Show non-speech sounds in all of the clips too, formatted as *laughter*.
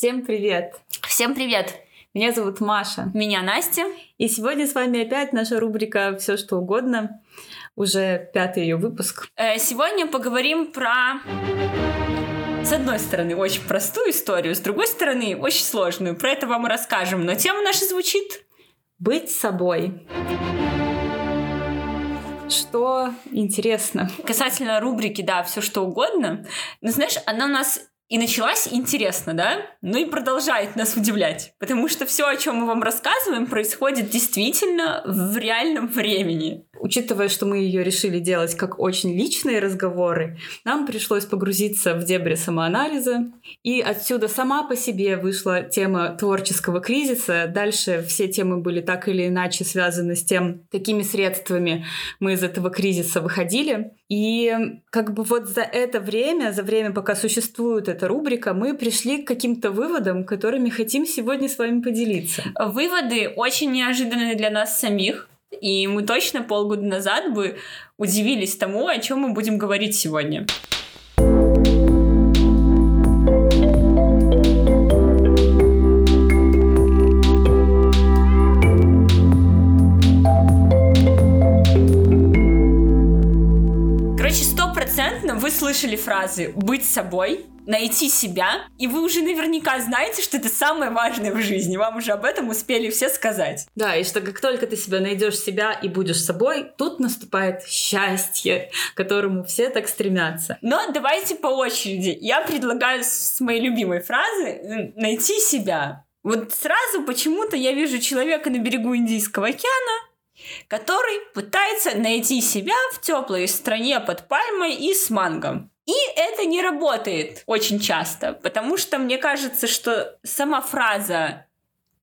Всем привет! Всем привет! Меня зовут Маша. Меня Настя. И сегодня с вами опять наша рубрика «Все что угодно». Уже пятый ее выпуск. Э, сегодня поговорим про с одной стороны, очень простую историю, с другой стороны, очень сложную. Про это вам и расскажем. Но тема наша звучит «Быть собой». Что интересно? Касательно рубрики, да, все что угодно. Но знаешь, она у нас и началась интересно, да? Ну и продолжает нас удивлять. Потому что все, о чем мы вам рассказываем, происходит действительно в реальном времени. Учитывая, что мы ее решили делать как очень личные разговоры, нам пришлось погрузиться в дебри самоанализа. И отсюда сама по себе вышла тема творческого кризиса. Дальше все темы были так или иначе связаны с тем, какими средствами мы из этого кризиса выходили. И как бы вот за это время, за время, пока существует эта рубрика, мы пришли к каким-то выводам, которыми хотим сегодня с вами поделиться. Выводы очень неожиданные для нас самих. И мы точно полгода назад бы удивились тому, о чем мы будем говорить сегодня. Вы слышали фразы «быть собой», найти себя, и вы уже наверняка знаете, что это самое важное в жизни. Вам уже об этом успели все сказать. Да, и что как только ты себя найдешь себя и будешь собой, тут наступает счастье, к которому все так стремятся. Но давайте по очереди. Я предлагаю с моей любимой фразы найти себя. Вот сразу почему-то я вижу человека на берегу Индийского океана, который пытается найти себя в теплой стране под пальмой и с мангом. И это не работает очень часто, потому что мне кажется, что сама фраза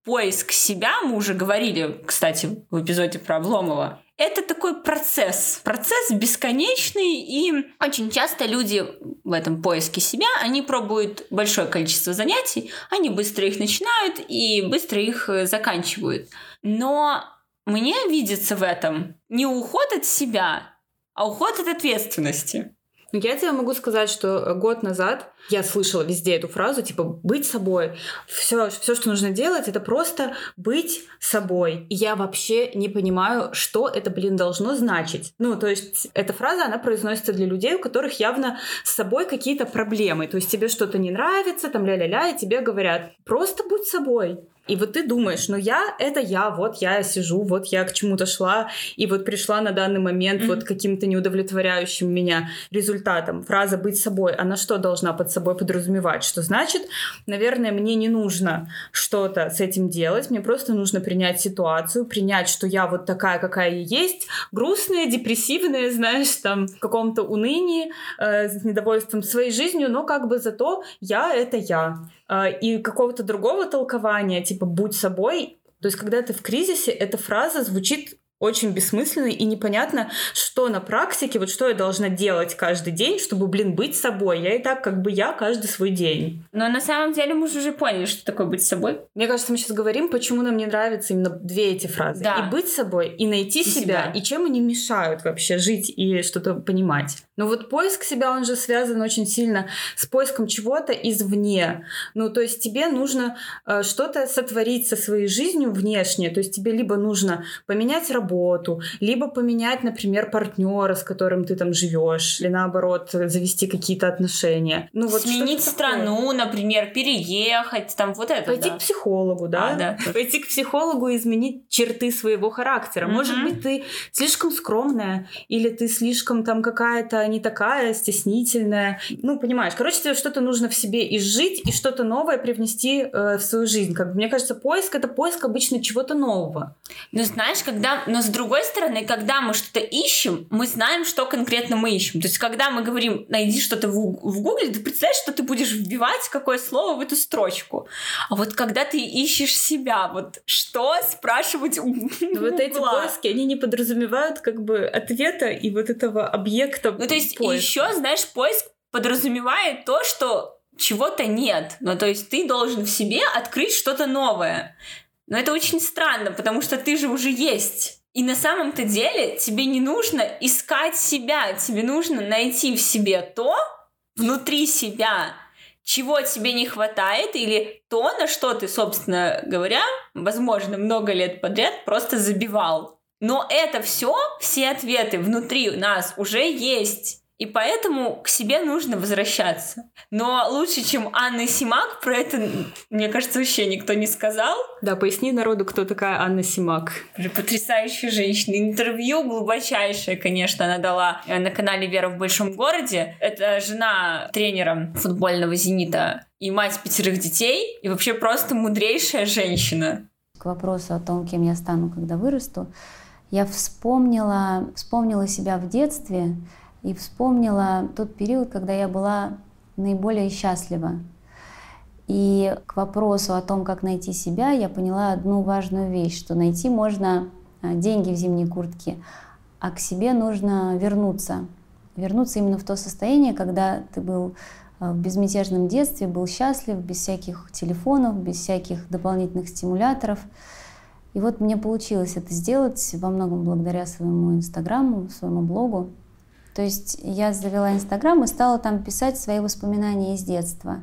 поиск себя, мы уже говорили, кстати, в эпизоде про Обломова, это такой процесс, процесс бесконечный, и очень часто люди в этом поиске себя, они пробуют большое количество занятий, они быстро их начинают и быстро их э, заканчивают. Но мне видится в этом не уход от себя, а уход от ответственности. Ну, я тебе могу сказать, что год назад я слышала везде эту фразу, типа, быть собой. Все, все, что нужно делать, это просто быть собой. И я вообще не понимаю, что это, блин, должно значить. Ну, то есть, эта фраза, она произносится для людей, у которых явно с собой какие-то проблемы. То есть, тебе что-то не нравится, там, ля-ля-ля, и тебе говорят, просто будь собой. И вот ты думаешь, ну я — это я, вот я сижу, вот я к чему-то шла, и вот пришла на данный момент mm-hmm. вот каким-то неудовлетворяющим меня результатом. Фраза «быть собой», она что должна под собой подразумевать? Что значит, наверное, мне не нужно что-то с этим делать, мне просто нужно принять ситуацию, принять, что я вот такая, какая я есть, грустная, депрессивная, знаешь, там, в каком-то унынии, э, с недовольством своей жизнью, но как бы зато я — это я. Э, и какого-то другого толкования, типа «будь собой», то есть когда ты в кризисе, эта фраза звучит очень бессмысленно и непонятно, что на практике, вот что я должна делать каждый день, чтобы, блин, быть собой. Я и так как бы я каждый свой день. Но на самом деле мы уже поняли, что такое быть собой. Мне кажется, мы сейчас говорим, почему нам не нравятся именно две эти фразы. Да. И быть собой, и найти и себя, себя, и чем они мешают вообще жить и что-то понимать. Но вот поиск себя, он же связан очень сильно с поиском чего-то извне. Ну, то есть тебе нужно э, что-то сотворить со своей жизнью внешне. То есть тебе либо нужно поменять работу, работу, либо поменять, например, партнера, с которым ты там живешь, или наоборот завести какие-то отношения. Ну вот сменить страну, такое. например, переехать, там вот это. Пойти да. к психологу, да? А, да. Пойти к психологу и изменить черты своего характера. Mm-hmm. Может быть, ты слишком скромная, или ты слишком там какая-то не такая, стеснительная. Ну, понимаешь, короче, тебе что-то нужно в себе изжить и что-то новое привнести э, в свою жизнь. Как мне кажется, поиск это поиск обычно чего-то нового. Ну, знаешь, когда, но с другой стороны, когда мы что-то ищем, мы знаем, что конкретно мы ищем. То есть, когда мы говорим, найди что-то в, в Гугле, ты представляешь, что ты будешь вбивать какое слово в эту строчку. А вот когда ты ищешь себя, вот что спрашивать у Вот эти поиски, они не подразумевают как бы ответа и вот этого объекта Ну, то есть, еще, знаешь, поиск подразумевает то, что чего-то нет. Ну, то есть ты должен в себе открыть что-то новое. Но это очень странно, потому что ты же уже есть. И на самом-то деле тебе не нужно искать себя, тебе нужно найти в себе то, внутри себя, чего тебе не хватает, или то, на что ты, собственно говоря, возможно, много лет подряд просто забивал. Но это все, все ответы внутри нас уже есть. И поэтому к себе нужно возвращаться. Но лучше, чем Анна Симак, про это, мне кажется, вообще никто не сказал. Да, поясни народу, кто такая Анна Симак. Потрясающая женщина. Интервью глубочайшее, конечно, она дала э, на канале «Вера в большом городе». Это жена тренера футбольного «Зенита» и мать пятерых детей. И вообще просто мудрейшая женщина. К вопросу о том, кем я стану, когда вырасту, я вспомнила, вспомнила себя в детстве, и вспомнила тот период, когда я была наиболее счастлива. И к вопросу о том, как найти себя, я поняла одну важную вещь, что найти можно а, деньги в зимней куртке, а к себе нужно вернуться. Вернуться именно в то состояние, когда ты был а, в безмятежном детстве, был счастлив, без всяких телефонов, без всяких дополнительных стимуляторов. И вот мне получилось это сделать во многом благодаря своему инстаграму, своему блогу. То есть я завела Инстаграм и стала там писать свои воспоминания из детства.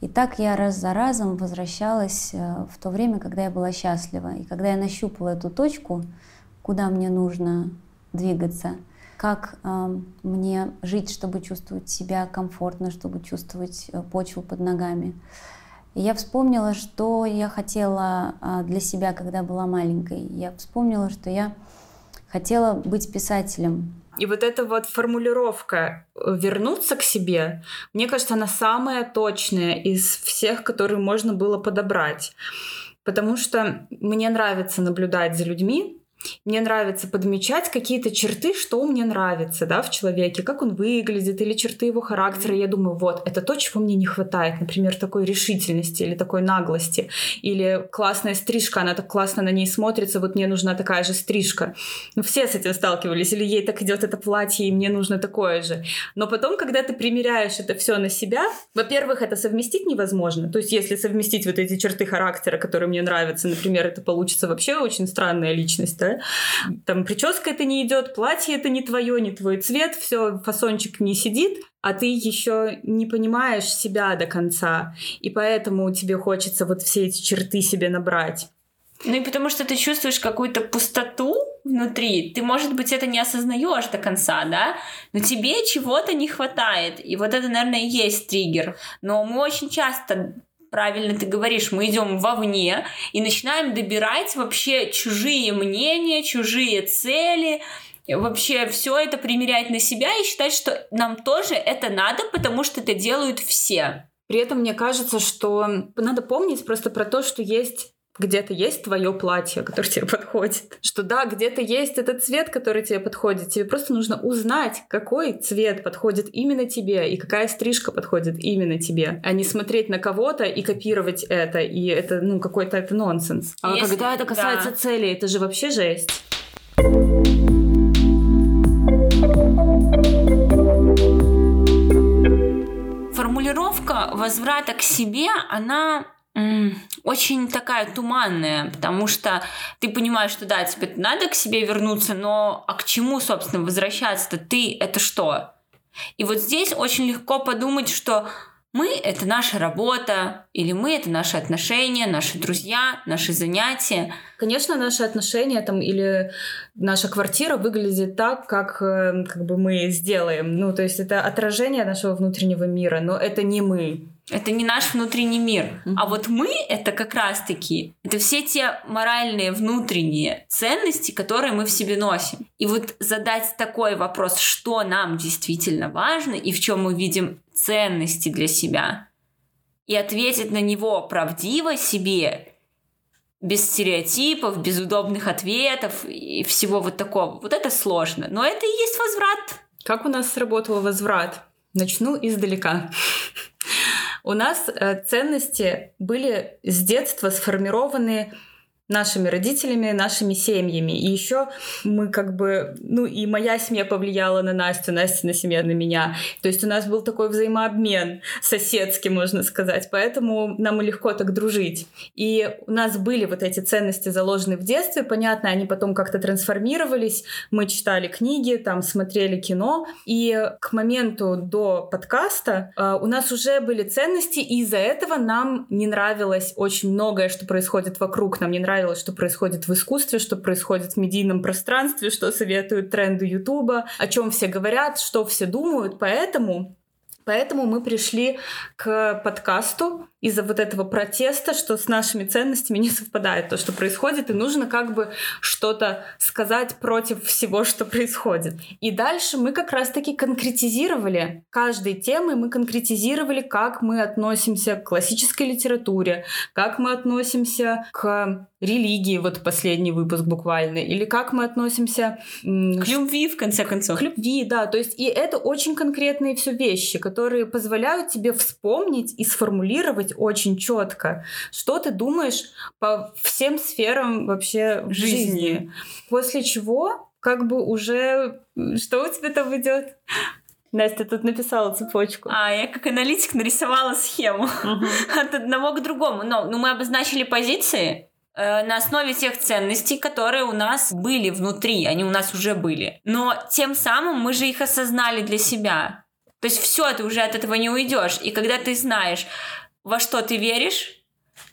И так я раз за разом возвращалась э, в то время, когда я была счастлива. И когда я нащупала эту точку, куда мне нужно двигаться, как э, мне жить, чтобы чувствовать себя комфортно, чтобы чувствовать э, почву под ногами. И я вспомнила, что я хотела э, для себя, когда была маленькой. Я вспомнила, что я хотела быть писателем. И вот эта вот формулировка «вернуться к себе», мне кажется, она самая точная из всех, которые можно было подобрать. Потому что мне нравится наблюдать за людьми, мне нравится подмечать какие-то черты, что мне нравится да, в человеке, как он выглядит, или черты его характера. Я думаю, вот, это то, чего мне не хватает. Например, такой решительности или такой наглости. Или классная стрижка, она так классно на ней смотрится, вот мне нужна такая же стрижка. Ну, все с этим сталкивались. Или ей так идет это платье, и мне нужно такое же. Но потом, когда ты примеряешь это все на себя, во-первых, это совместить невозможно. То есть, если совместить вот эти черты характера, которые мне нравятся, например, это получится вообще очень странная личность, да? Там прическа это не идет, платье это не твое, не твой цвет, все, фасончик не сидит, а ты еще не понимаешь себя до конца, и поэтому тебе хочется вот все эти черты себе набрать. Ну и потому что ты чувствуешь какую-то пустоту внутри. Ты, может быть, это не осознаешь до конца, да? Но тебе чего-то не хватает. И вот это, наверное, и есть триггер. Но мы очень часто правильно ты говоришь, мы идем вовне и начинаем добирать вообще чужие мнения, чужие цели, вообще все это примерять на себя и считать, что нам тоже это надо, потому что это делают все. При этом мне кажется, что надо помнить просто про то, что есть где-то есть твое платье, которое *laughs* тебе подходит. Что да, где-то есть этот цвет, который тебе подходит. Тебе просто нужно узнать, какой цвет подходит именно тебе и какая стрижка подходит именно тебе, а не смотреть на кого-то и копировать это. И это, ну, какой-то это нонсенс. А Если, когда это касается да. цели, это же вообще жесть. Формулировка возврата к себе, она очень такая туманная, потому что ты понимаешь, что да, тебе надо к себе вернуться, но а к чему, собственно, возвращаться-то? Ты — это что? И вот здесь очень легко подумать, что мы — это наша работа, или мы — это наши отношения, наши друзья, наши занятия. Конечно, наши отношения там или наша квартира выглядит так, как, э, как бы мы сделаем. Ну, то есть это отражение нашего внутреннего мира, но это не мы. Это не наш внутренний мир. Mm-hmm. А вот мы это как раз-таки, это все те моральные внутренние ценности, которые мы в себе носим. И вот задать такой вопрос, что нам действительно важно и в чем мы видим ценности для себя, и ответить на него правдиво себе, без стереотипов, без удобных ответов и всего вот такого. Вот это сложно. Но это и есть возврат. Как у нас сработал возврат? Начну издалека. У нас э, ценности были с детства сформированы нашими родителями, нашими семьями. И еще мы как бы, ну и моя семья повлияла на Настю, Настя на семья на меня. То есть у нас был такой взаимообмен соседский, можно сказать. Поэтому нам легко так дружить. И у нас были вот эти ценности заложены в детстве. Понятно, они потом как-то трансформировались. Мы читали книги, там смотрели кино. И к моменту до подкаста э, у нас уже были ценности, и из-за этого нам не нравилось очень многое, что происходит вокруг. Нам не нравилось нравилось, что происходит в искусстве, что происходит в медийном пространстве, что советуют тренды Ютуба, о чем все говорят, что все думают. Поэтому Поэтому мы пришли к подкасту из-за вот этого протеста, что с нашими ценностями не совпадает то, что происходит, и нужно как бы что-то сказать против всего, что происходит. И дальше мы как раз-таки конкретизировали каждой темы, мы конкретизировали, как мы относимся к классической литературе, как мы относимся к религии, вот последний выпуск буквально, или как мы относимся... К любви, в конце концов. К любви, да. То есть и это очень конкретные все вещи, которые позволяют тебе вспомнить и сформулировать очень четко, что ты думаешь по всем сферам вообще жизни. жизни. После чего как бы уже... Что у тебя там идет? Настя тут написала цепочку. А, я как аналитик нарисовала схему uh-huh. от одного к другому. Но ну, мы обозначили позиции, Э, на основе тех ценностей, которые у нас были внутри, они у нас уже были. Но тем самым мы же их осознали для себя. То есть все, ты уже от этого не уйдешь. И когда ты знаешь, во что ты веришь,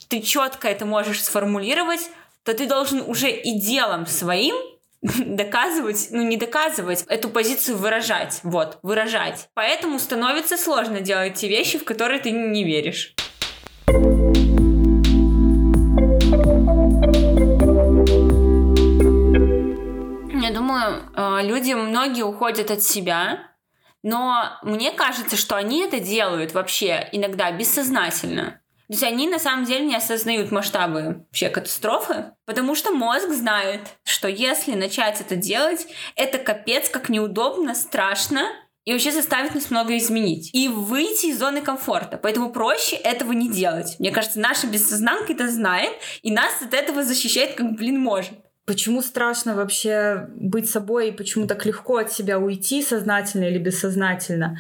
ты четко это можешь сформулировать, то ты должен уже и делом своим *laughs* доказывать, ну не доказывать, эту позицию выражать. Вот, выражать. Поэтому становится сложно делать те вещи, в которые ты не веришь. Я думаю, э, люди многие уходят от себя, но мне кажется, что они это делают вообще иногда бессознательно. То есть они на самом деле не осознают масштабы вообще катастрофы, потому что мозг знает, что если начать это делать, это капец как неудобно, страшно, и вообще заставит нас много изменить. И выйти из зоны комфорта. Поэтому проще этого не делать. Мне кажется, наша бессознанка это знает, и нас от этого защищает как, блин, может. Почему страшно вообще быть собой и почему так легко от себя уйти сознательно или бессознательно?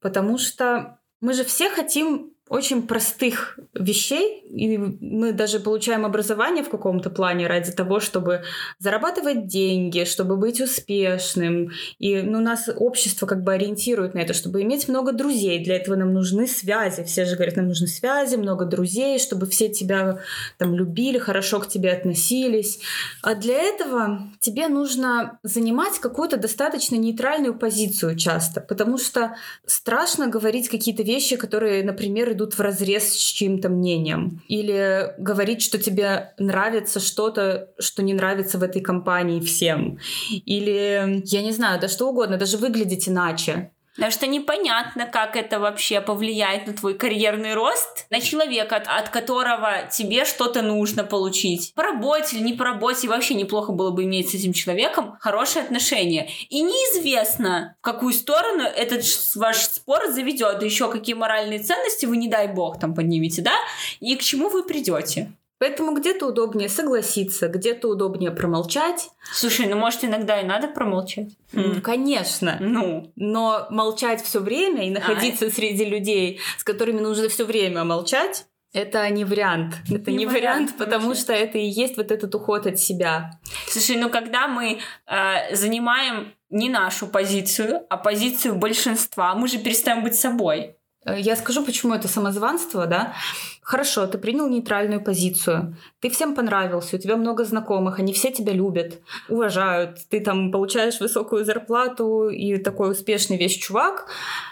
Потому что мы же все хотим очень простых вещей, и мы даже получаем образование в каком-то плане ради того, чтобы зарабатывать деньги, чтобы быть успешным. И ну, нас общество как бы ориентирует на это, чтобы иметь много друзей. Для этого нам нужны связи. Все же говорят, нам нужны связи, много друзей, чтобы все тебя там любили, хорошо к тебе относились. А для этого тебе нужно занимать какую-то достаточно нейтральную позицию часто, потому что страшно говорить какие-то вещи, которые, например, идут в разрез с чьим-то мнением. Или говорить, что тебе нравится что-то, что не нравится в этой компании всем. Или, я не знаю, да что угодно, даже выглядеть иначе. Потому что непонятно, как это вообще повлияет на твой карьерный рост, на человека, от, от которого тебе что-то нужно получить. По работе или не по работе, вообще неплохо было бы иметь с этим человеком хорошие отношения. И неизвестно, в какую сторону этот ваш спор заведет, еще какие моральные ценности вы, не дай бог, там поднимете, да, и к чему вы придете. Поэтому где-то удобнее согласиться, где-то удобнее промолчать. Слушай, ну может иногда и надо промолчать? Mm. Конечно. Ну. Но молчать все время и находиться а. среди людей, с которыми нужно все время молчать, это не вариант. Это не, не вариант, вариант потому что это и есть вот этот уход от себя. Слушай, ну когда мы э, занимаем не нашу позицию, а позицию большинства, мы же перестаем быть собой. Э, я скажу, почему это самозванство, да. Хорошо, ты принял нейтральную позицию, ты всем понравился, у тебя много знакомых, они все тебя любят, уважают, ты там получаешь высокую зарплату и такой успешный весь чувак,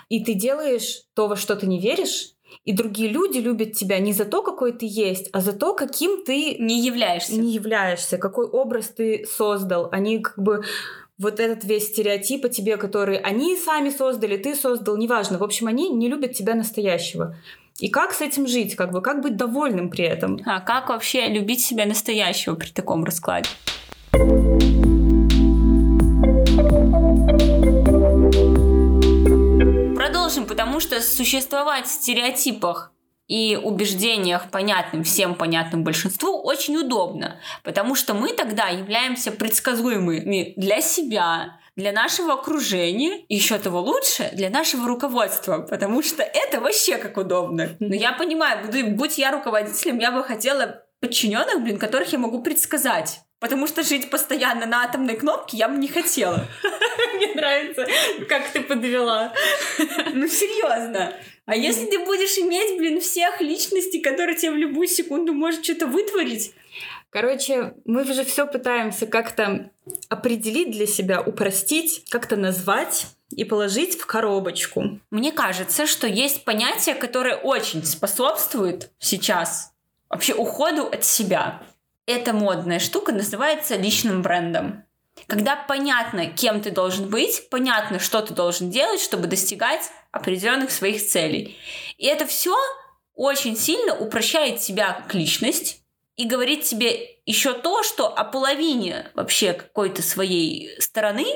и ты делаешь то, во что ты не веришь, и другие люди любят тебя не за то, какой ты есть, а за то, каким ты не являешься. Не являешься, какой образ ты создал. Они как бы вот этот весь стереотип о тебе, который они сами создали, ты создал, неважно. В общем, они не любят тебя настоящего. И как с этим жить? Как бы как быть довольным при этом? А как вообще любить себя настоящего при таком раскладе? Продолжим, потому что существовать в стереотипах и убеждениях, понятным всем понятным большинству, очень удобно, потому что мы тогда являемся предсказуемыми для себя, для нашего окружения, и еще того лучше, для нашего руководства, потому что это вообще как удобно. Но я понимаю, будь я руководителем, я бы хотела подчиненных, блин, которых я могу предсказать. Потому что жить постоянно на атомной кнопке я бы не хотела. *laughs* Мне нравится, как ты подвела. Ну, серьезно. А если ты будешь иметь, блин, всех личностей, которые тебе в любую секунду может что-то вытворить? Короче, мы же все пытаемся как-то определить для себя, упростить, как-то назвать и положить в коробочку. Мне кажется, что есть понятие, которое очень способствует сейчас вообще уходу от себя. Эта модная штука называется личным брендом. Когда понятно, кем ты должен быть, понятно, что ты должен делать, чтобы достигать определенных своих целей. И это все очень сильно упрощает тебя как личность и говорит тебе еще то, что о половине вообще какой-то своей стороны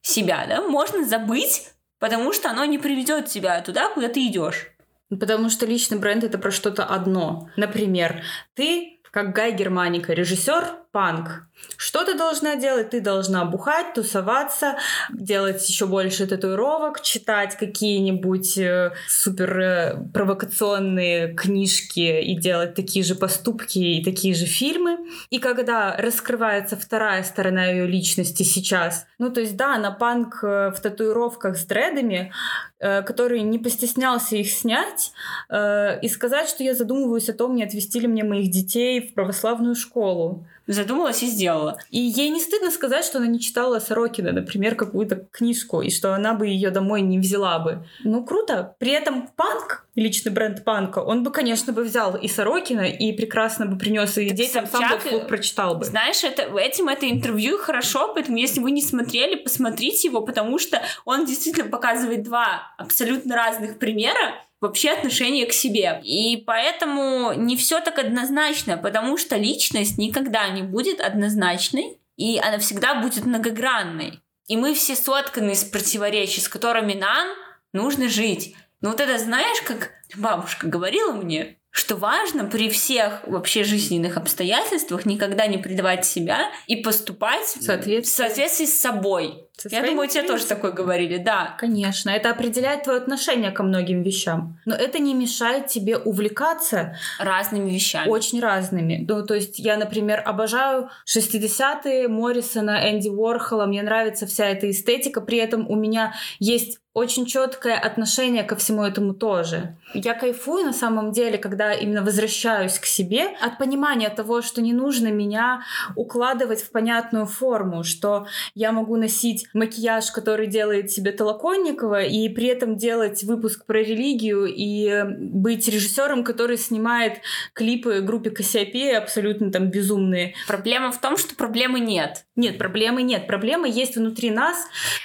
себя, да, можно забыть, потому что оно не приведет тебя туда, куда ты идешь. Потому что личный бренд это про что-то одно. Например, ты как Гай Германика, режиссер панк. Что ты должна делать? Ты должна бухать, тусоваться, делать еще больше татуировок, читать какие-нибудь э, супер э, провокационные книжки и делать такие же поступки и такие же фильмы. И когда раскрывается вторая сторона ее личности сейчас, ну то есть да, она панк э, в татуировках с дредами, который не постеснялся их снять э, и сказать, что я задумываюсь о том, не отвести ли мне моих детей в православную школу задумалась и сделала. И ей не стыдно сказать, что она не читала Сорокина, например, какую-то книжку, и что она бы ее домой не взяла бы. Ну, круто. При этом панк, личный бренд панка, он бы, конечно, бы взял и Сорокина, и прекрасно бы принес и так детям, сам бы вслух прочитал бы. Знаешь, это, этим это интервью хорошо, поэтому если вы не смотрели, посмотрите его, потому что он действительно показывает два абсолютно разных примера, вообще отношение к себе. И поэтому не все так однозначно, потому что личность никогда не будет однозначной, и она всегда будет многогранной. И мы все сотканы из противоречий, с которыми нам нужно жить. Ну вот это знаешь, как бабушка говорила мне, что важно при всех вообще жизненных обстоятельствах никогда не предавать себя и поступать в соответствии, в соответствии с собой. Со Я думаю, тебе тоже такое говорили, да. Конечно, это определяет твое отношение ко многим вещам. Но это не мешает тебе увлекаться разными вещами. Очень разными. Ну, то есть я, например, обожаю 60-е Моррисона, Энди Уорхола. Мне нравится вся эта эстетика. При этом у меня есть очень четкое отношение ко всему этому тоже. Я кайфую на самом деле, когда именно возвращаюсь к себе от понимания того, что не нужно меня укладывать в понятную форму, что я могу носить макияж, который делает себе Толоконникова, и при этом делать выпуск про религию и быть режиссером, который снимает клипы группе Кассиопея абсолютно там безумные. Проблема в том, что проблемы нет. Нет, проблемы нет. Проблема есть внутри нас,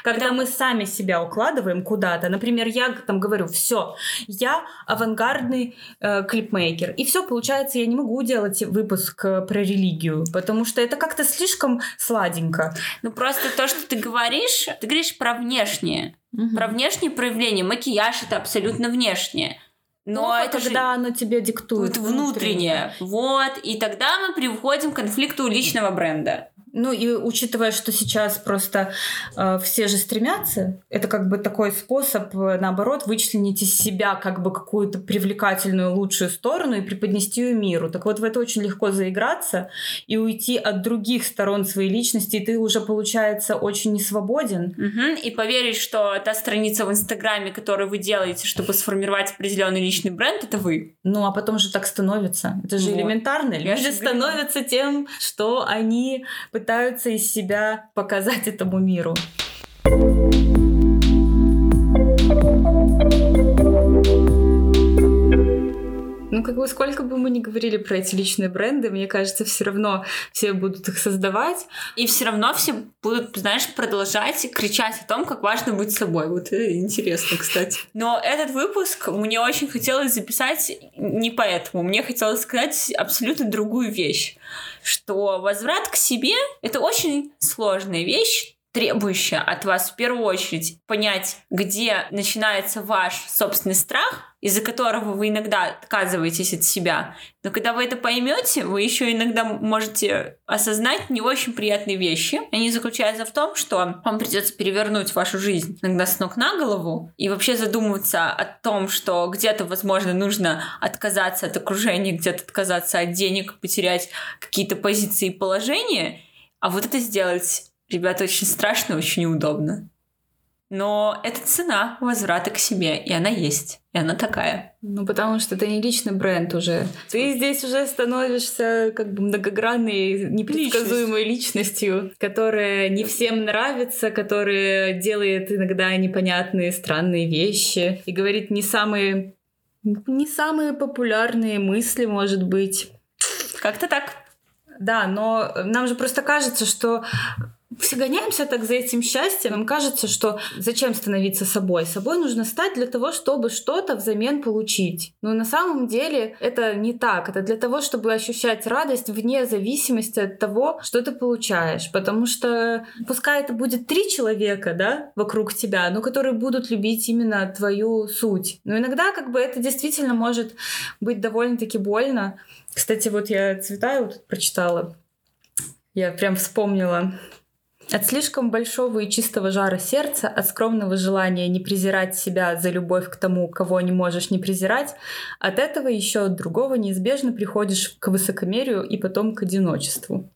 когда Потому... мы сами себя укладываем куда-то. Например, я там говорю, все, я авангардный э, клипмейкер. И все, получается, я не могу делать выпуск э, про религию, потому что это как-то слишком сладенько. Ну, просто то, что ты говоришь, ты говоришь про внешнее. Угу. Про внешнее проявление. Макияж это абсолютно внешнее. Но Плохо, это когда же... оно тебе диктует. Внутреннее. внутреннее. Вот. И тогда мы приходим к конфликту личного бренда. Ну и учитывая, что сейчас просто э, все же стремятся, это как бы такой способ, э, наоборот, вычленить из себя как бы какую-то привлекательную, лучшую сторону и преподнести ее миру. Так вот, в это очень легко заиграться и уйти от других сторон своей личности, и ты уже, получается, очень несвободен. Угу. И поверить, что та страница в Инстаграме, которую вы делаете, чтобы сформировать определенный личный бренд, это вы. Ну, а потом же так становится. Это же вот. элементарно. Люди становятся тем, что они пытаются из себя показать этому миру. Ну, как бы сколько бы мы ни говорили про эти личные бренды, мне кажется, все равно все будут их создавать. И все равно все будут, знаешь, продолжать кричать о том, как важно быть собой. Вот это интересно, кстати. *laughs* Но этот выпуск мне очень хотелось записать не поэтому. Мне хотелось сказать абсолютно другую вещь что возврат к себе — это очень сложная вещь, требующая от вас в первую очередь понять, где начинается ваш собственный страх, из-за которого вы иногда отказываетесь от себя. Но когда вы это поймете, вы еще иногда можете осознать не очень приятные вещи. Они заключаются в том, что вам придется перевернуть вашу жизнь иногда с ног на голову и вообще задумываться о том, что где-то, возможно, нужно отказаться от окружения, где-то отказаться от денег, потерять какие-то позиции и положения. А вот это сделать Ребята, очень страшно, очень неудобно. Но это цена возврата к себе, и она есть, и она такая. Ну, потому что это не личный бренд уже. Ты здесь уже становишься как бы многогранной, непредсказуемой Личность. личностью, которая не всем нравится, которая делает иногда непонятные, странные вещи и говорит не самые, не самые популярные мысли, может быть. Как-то так. Да, но нам же просто кажется, что все гоняемся так за этим счастьем. Нам кажется, что зачем становиться собой? Собой нужно стать для того, чтобы что-то взамен получить. Но на самом деле это не так. Это для того, чтобы ощущать радость вне зависимости от того, что ты получаешь. Потому что пускай это будет три человека, да, вокруг тебя, но которые будут любить именно твою суть. Но иногда как бы это действительно может быть довольно-таки больно. Кстати, вот я Цветаеву вот прочитала. Я прям вспомнила от слишком большого и чистого жара сердца, от скромного желания не презирать себя за любовь к тому, кого не можешь не презирать, от этого еще от другого неизбежно приходишь к высокомерию и потом к одиночеству.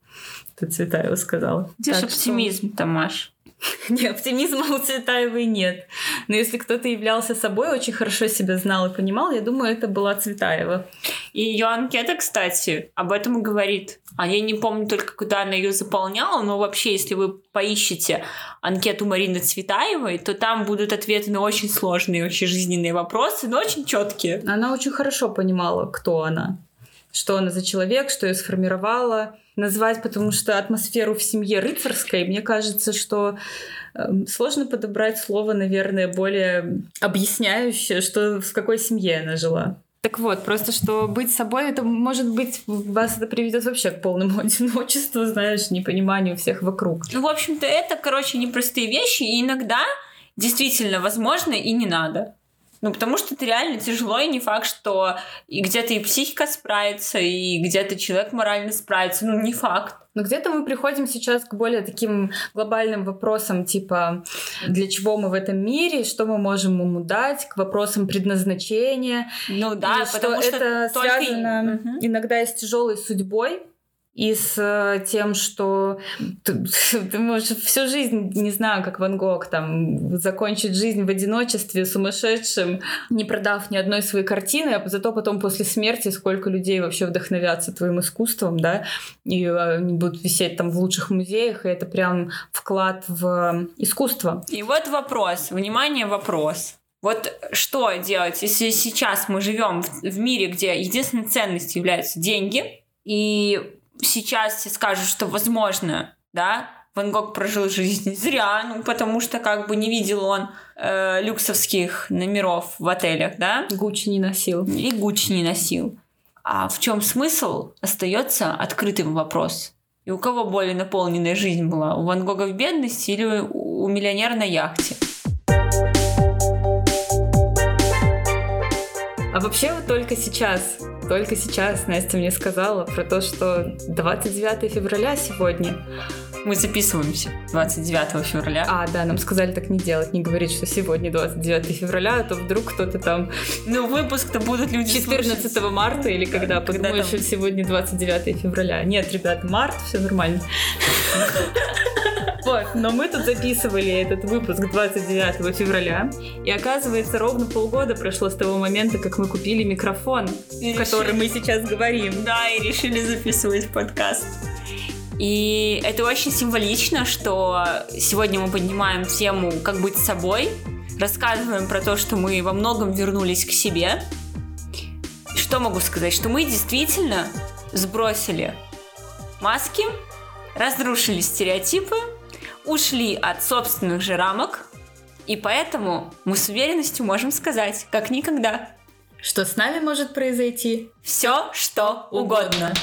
Ты Цветаева сказала. Где же оптимизм. Тамаш? *laughs* Нет, оптимизма у Цветаевой нет. Но если кто-то являлся собой, очень хорошо себя знал и понимал, я думаю, это была Цветаева. И ее анкета, кстати, об этом говорит. А я не помню только, куда она ее заполняла, но вообще, если вы поищете анкету Марины Цветаевой, то там будут ответы на очень сложные, очень жизненные вопросы, но очень четкие. Она очень хорошо понимала, кто она что она за человек, что ее сформировала. Назвать, потому что атмосферу в семье рыцарской, мне кажется, что э, сложно подобрать слово, наверное, более объясняющее, что в какой семье она жила. Так вот, просто что быть собой, это может быть, вас это приведет вообще к полному *laughs* одиночеству, знаешь, непониманию всех вокруг. Ну, в общем-то, это, короче, непростые вещи, и иногда действительно возможно и не надо. Ну, потому что это реально тяжело, и не факт, что и где-то и психика справится, и где-то человек морально справится. Ну, не факт. Но где-то мы приходим сейчас к более таким глобальным вопросам, типа, для чего мы в этом мире, что мы можем ему дать, к вопросам предназначения. Ну да, потому что, что это только... связано угу. иногда с тяжелой судьбой, и с э, тем, что ты, *laughs* ты можешь всю жизнь, не знаю, как Ван Гог, там, закончить жизнь в одиночестве, сумасшедшим, не продав ни одной своей картины, а зато потом после смерти сколько людей вообще вдохновятся твоим искусством, да, и э, они будут висеть там в лучших музеях, и это прям вклад в искусство. И вот вопрос, внимание, вопрос. Вот что делать, если сейчас мы живем в, мире, где единственной ценностью являются деньги, и сейчас все скажут, что возможно, да, Ван Гог прожил жизнь зря, ну, потому что как бы не видел он э, люксовских номеров в отелях, да? Гуччи не носил. И Гуччи не носил. А в чем смысл, остается открытым вопрос. И у кого более наполненная жизнь была? У Ван Гога в бедности или у миллионера на яхте? А вообще вот только сейчас только сейчас Настя мне сказала про то, что 29 февраля сегодня. Мы записываемся 29 февраля. А, да, нам сказали так не делать, не говорить, что сегодня 29 февраля, а то вдруг кто-то там... Ну, выпуск-то будут люди 14 слушать. марта или когда, когда подумаешь, там... сегодня 29 февраля. Нет, ребят, март, все нормально. *laughs* Вот, но мы тут записывали этот выпуск 29 февраля, и оказывается, ровно полгода прошло с того момента, как мы купили микрофон, и в который мы сейчас говорим. Да, и решили записывать подкаст. И это очень символично, что сегодня мы поднимаем тему «Как быть собой», рассказываем про то, что мы во многом вернулись к себе. Что могу сказать? Что мы действительно сбросили маски, разрушили стереотипы, ушли от собственных же рамок, и поэтому мы с уверенностью можем сказать, как никогда, что с нами может произойти все, что угодно. угодно.